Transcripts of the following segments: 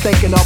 thinking of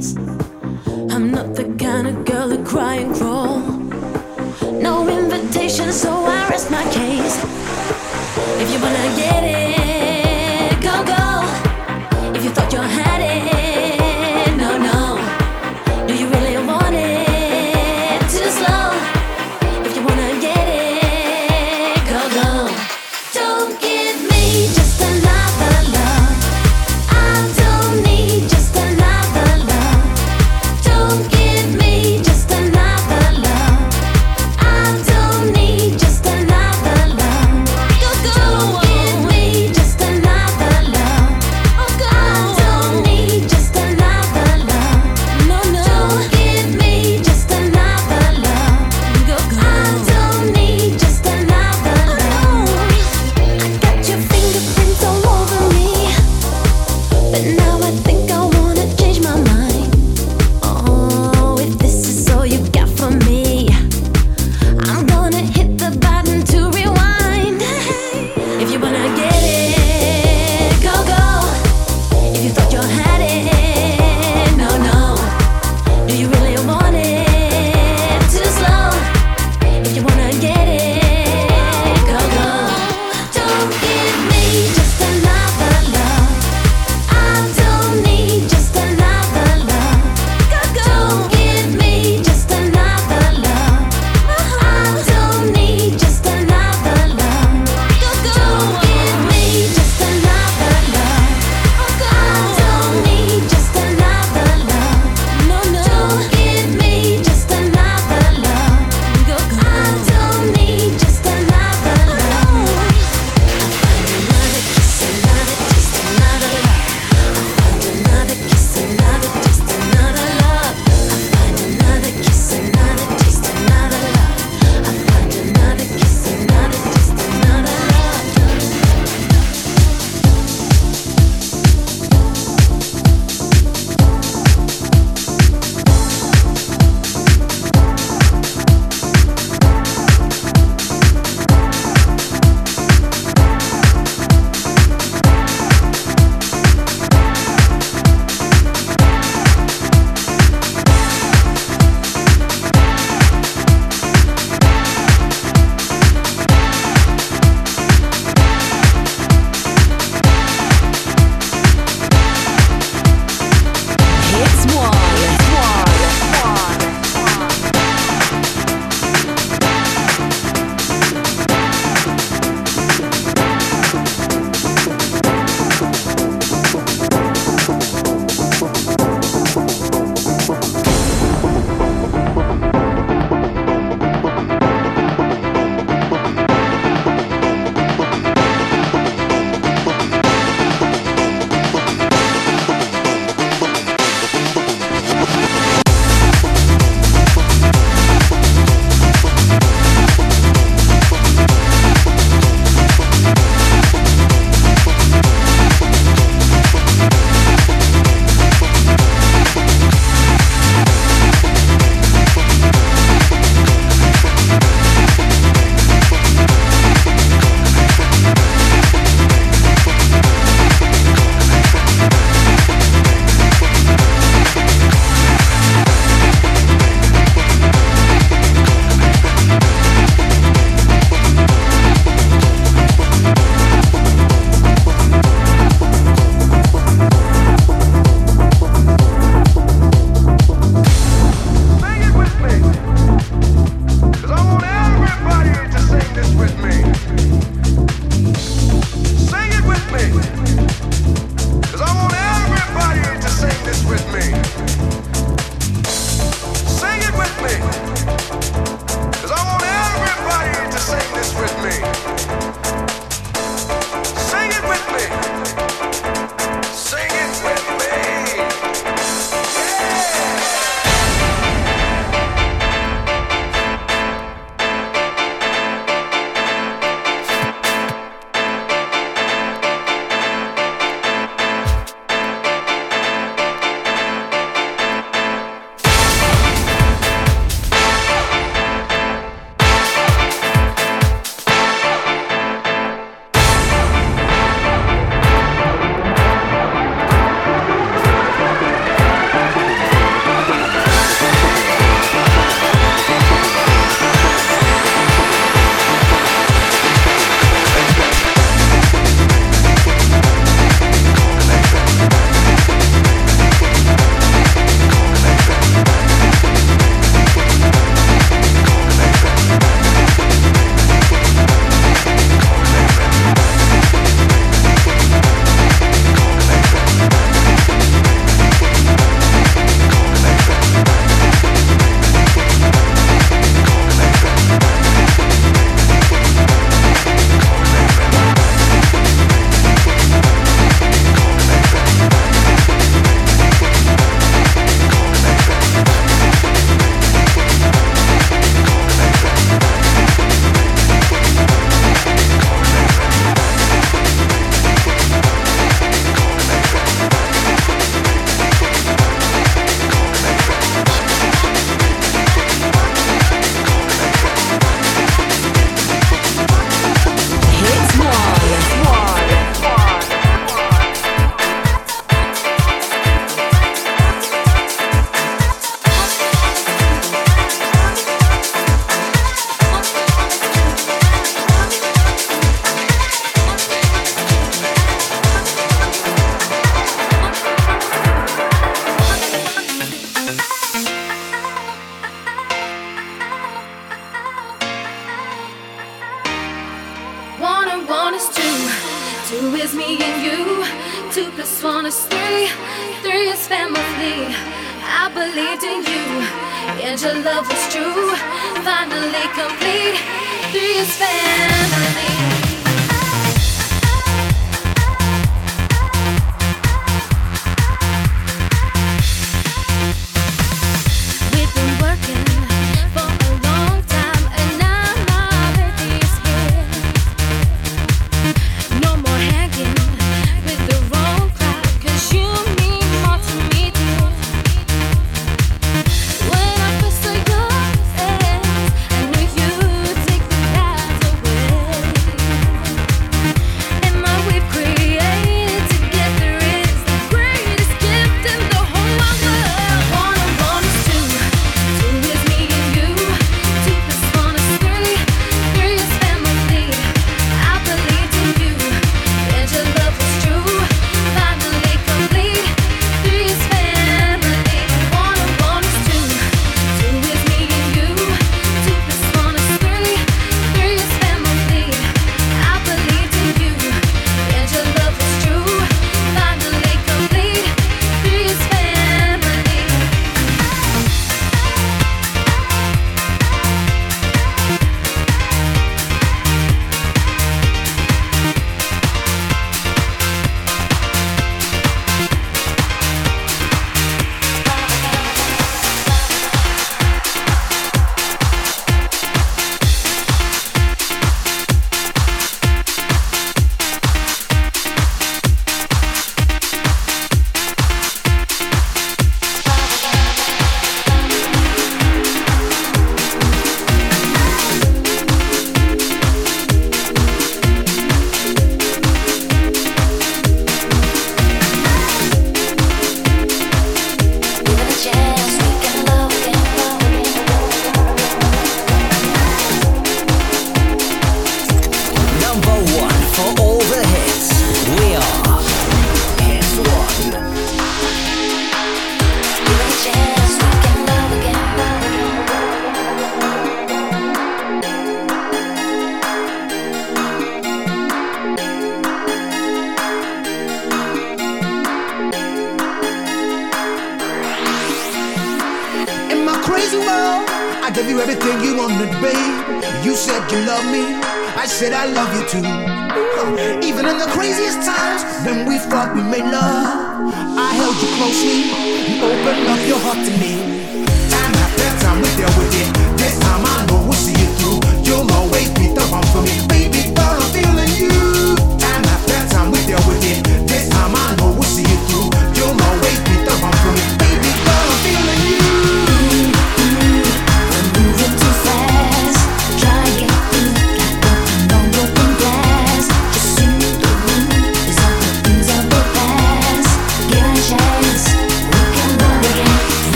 place.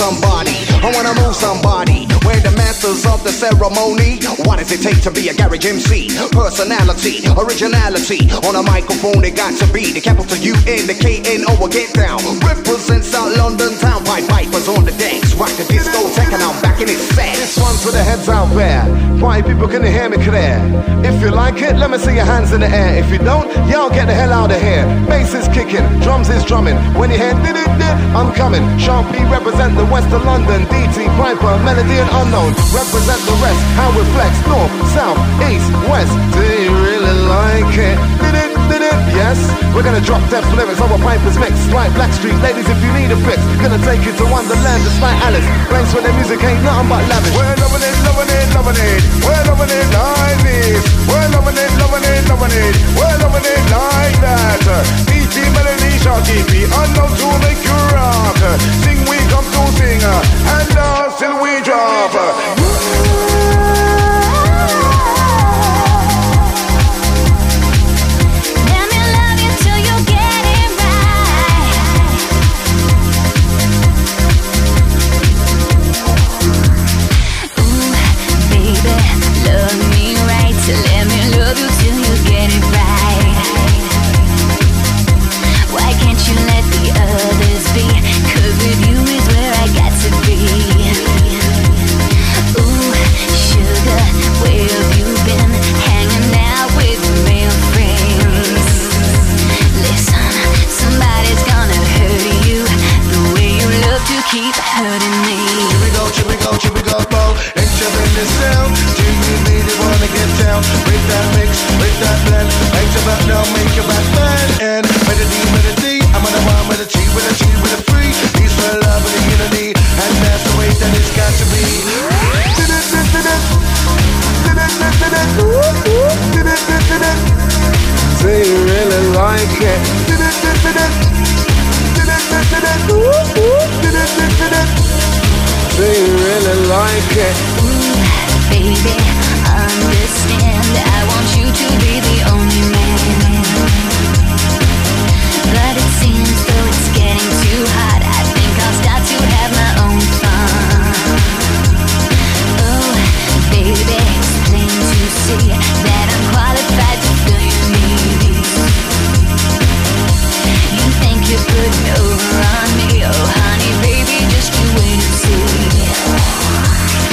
Wanna ceremony. What does it take to be a garage MC? Personality, originality. On a microphone, it got to be the capital U N, the K N O. Get down. Represent South London town. Pied Piper's on the decks. Rock the disco, taking out back in its set. This one's for the heads out there. Why people can hear me clear? If you like it, let me see your hands in the air. If you don't, y'all get the hell out of here. Bass is kicking, drums is drumming. When you hear did it, I'm coming. Sharky P represent the west of London. DT, Piper, Melody and Unknown. Represent the. How we flex, north, south, east, west. Do you really like it? Did it, did it? Yes. We're gonna drop death lyrics over Piper's mix. Like Blackstreet, ladies, if you need a fix. Gonna take you to Wonderland, despite Alice. Place where the music ain't nothing but lavish. We're loving it, loving it, loving it. We're loving it like this. We're loving it, loving it, loving it. We're loving it like that. DT Melody Sharky P. Unknown to make you rock. Sing, we come to sing. And dance till we drop. Hurting me. Here we go, here we go, here we go, go. Ain't you in this sound? Jimmy made it wanna get down. Break that mix, break that blend. Make your back now, make your back bend. And melody, melody. I'm on the one with a G, with a G, with a free. Peace for love and unity. And that's the way that it's got to be. Say you really like it. Do you really like it? Ooh, baby, understand. I want you to be the only man. But it seems though it's getting too hot I think I'll start to have my own fun. Oh, baby, it's plain to see That I'm qualified. just putting over on me. Oh, honey, baby, just you wait and see.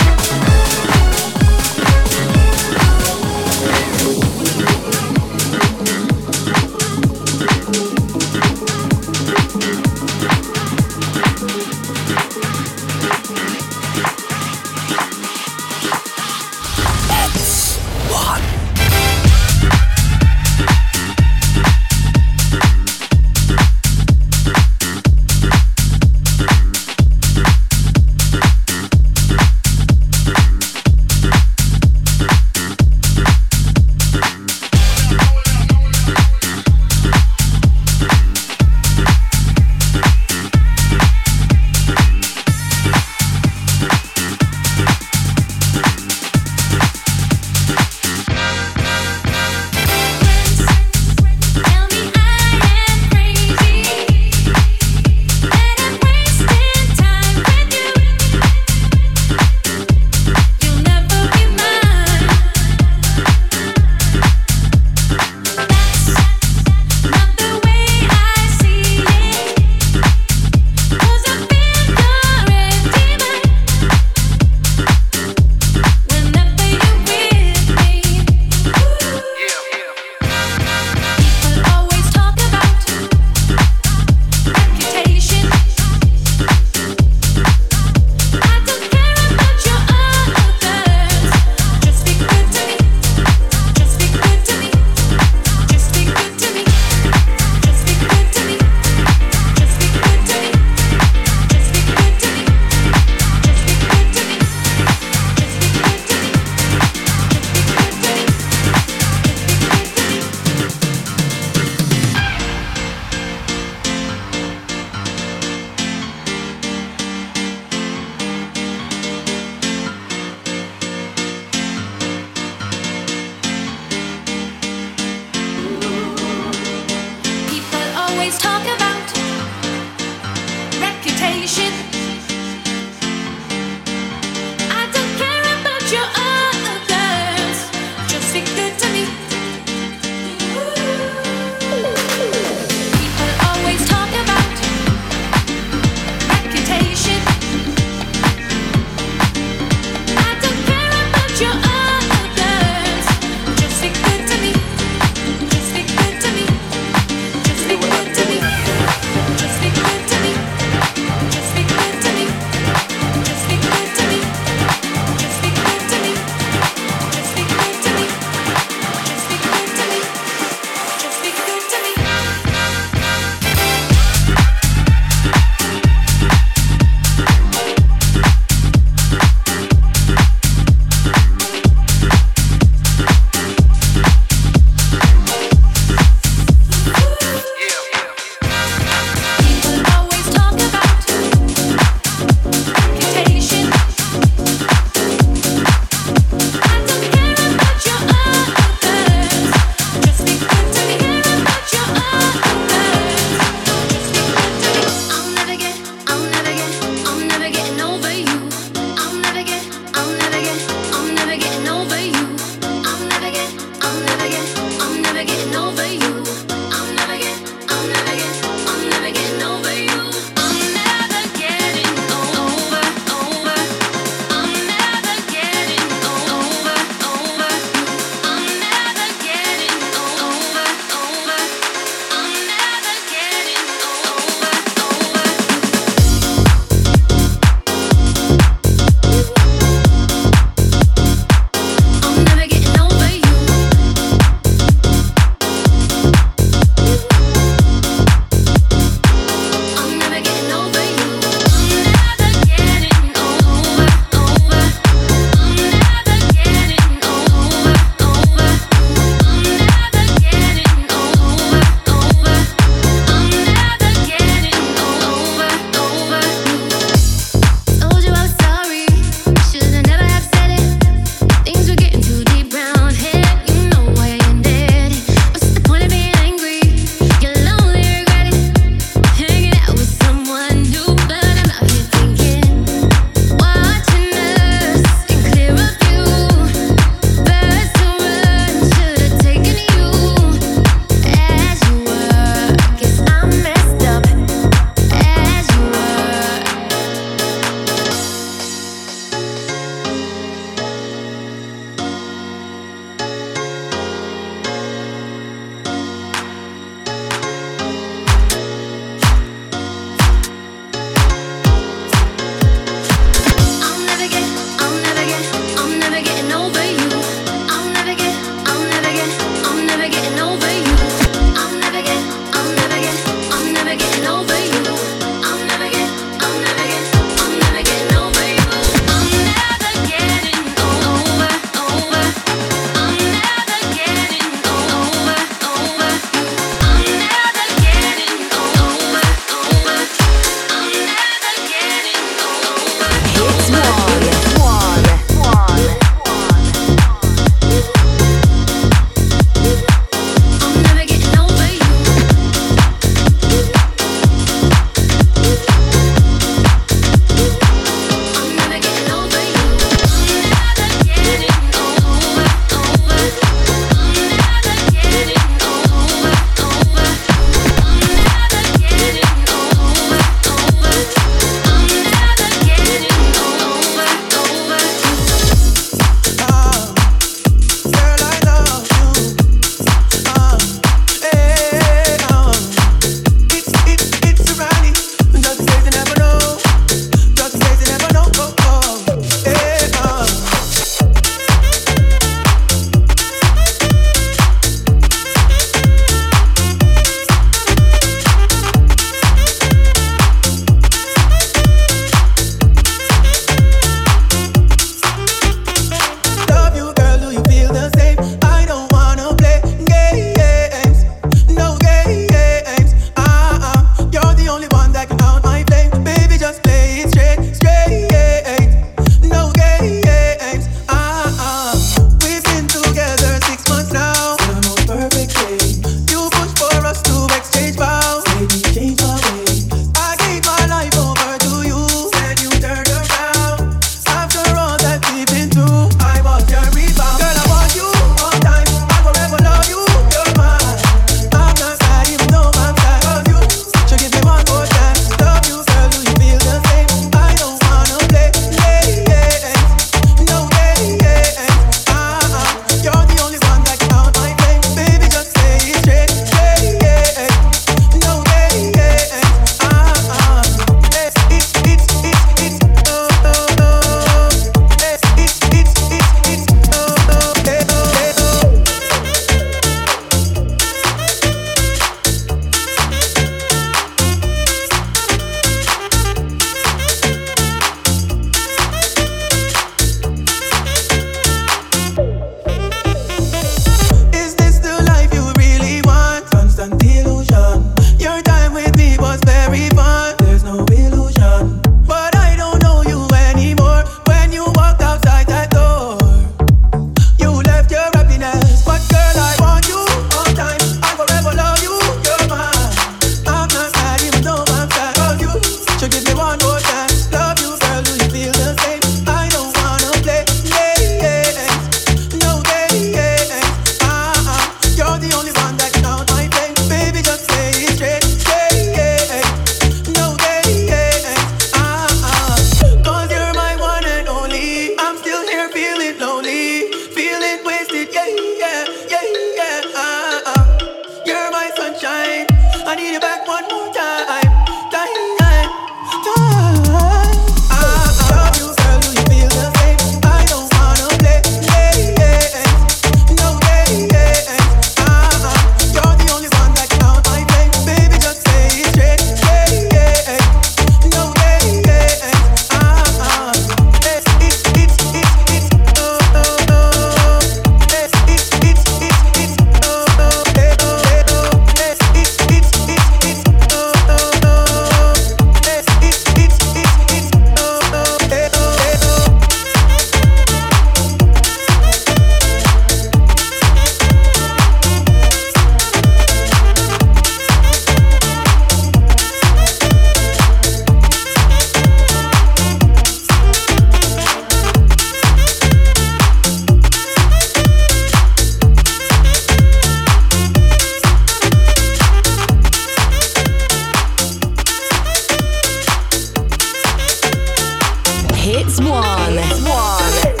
one. One.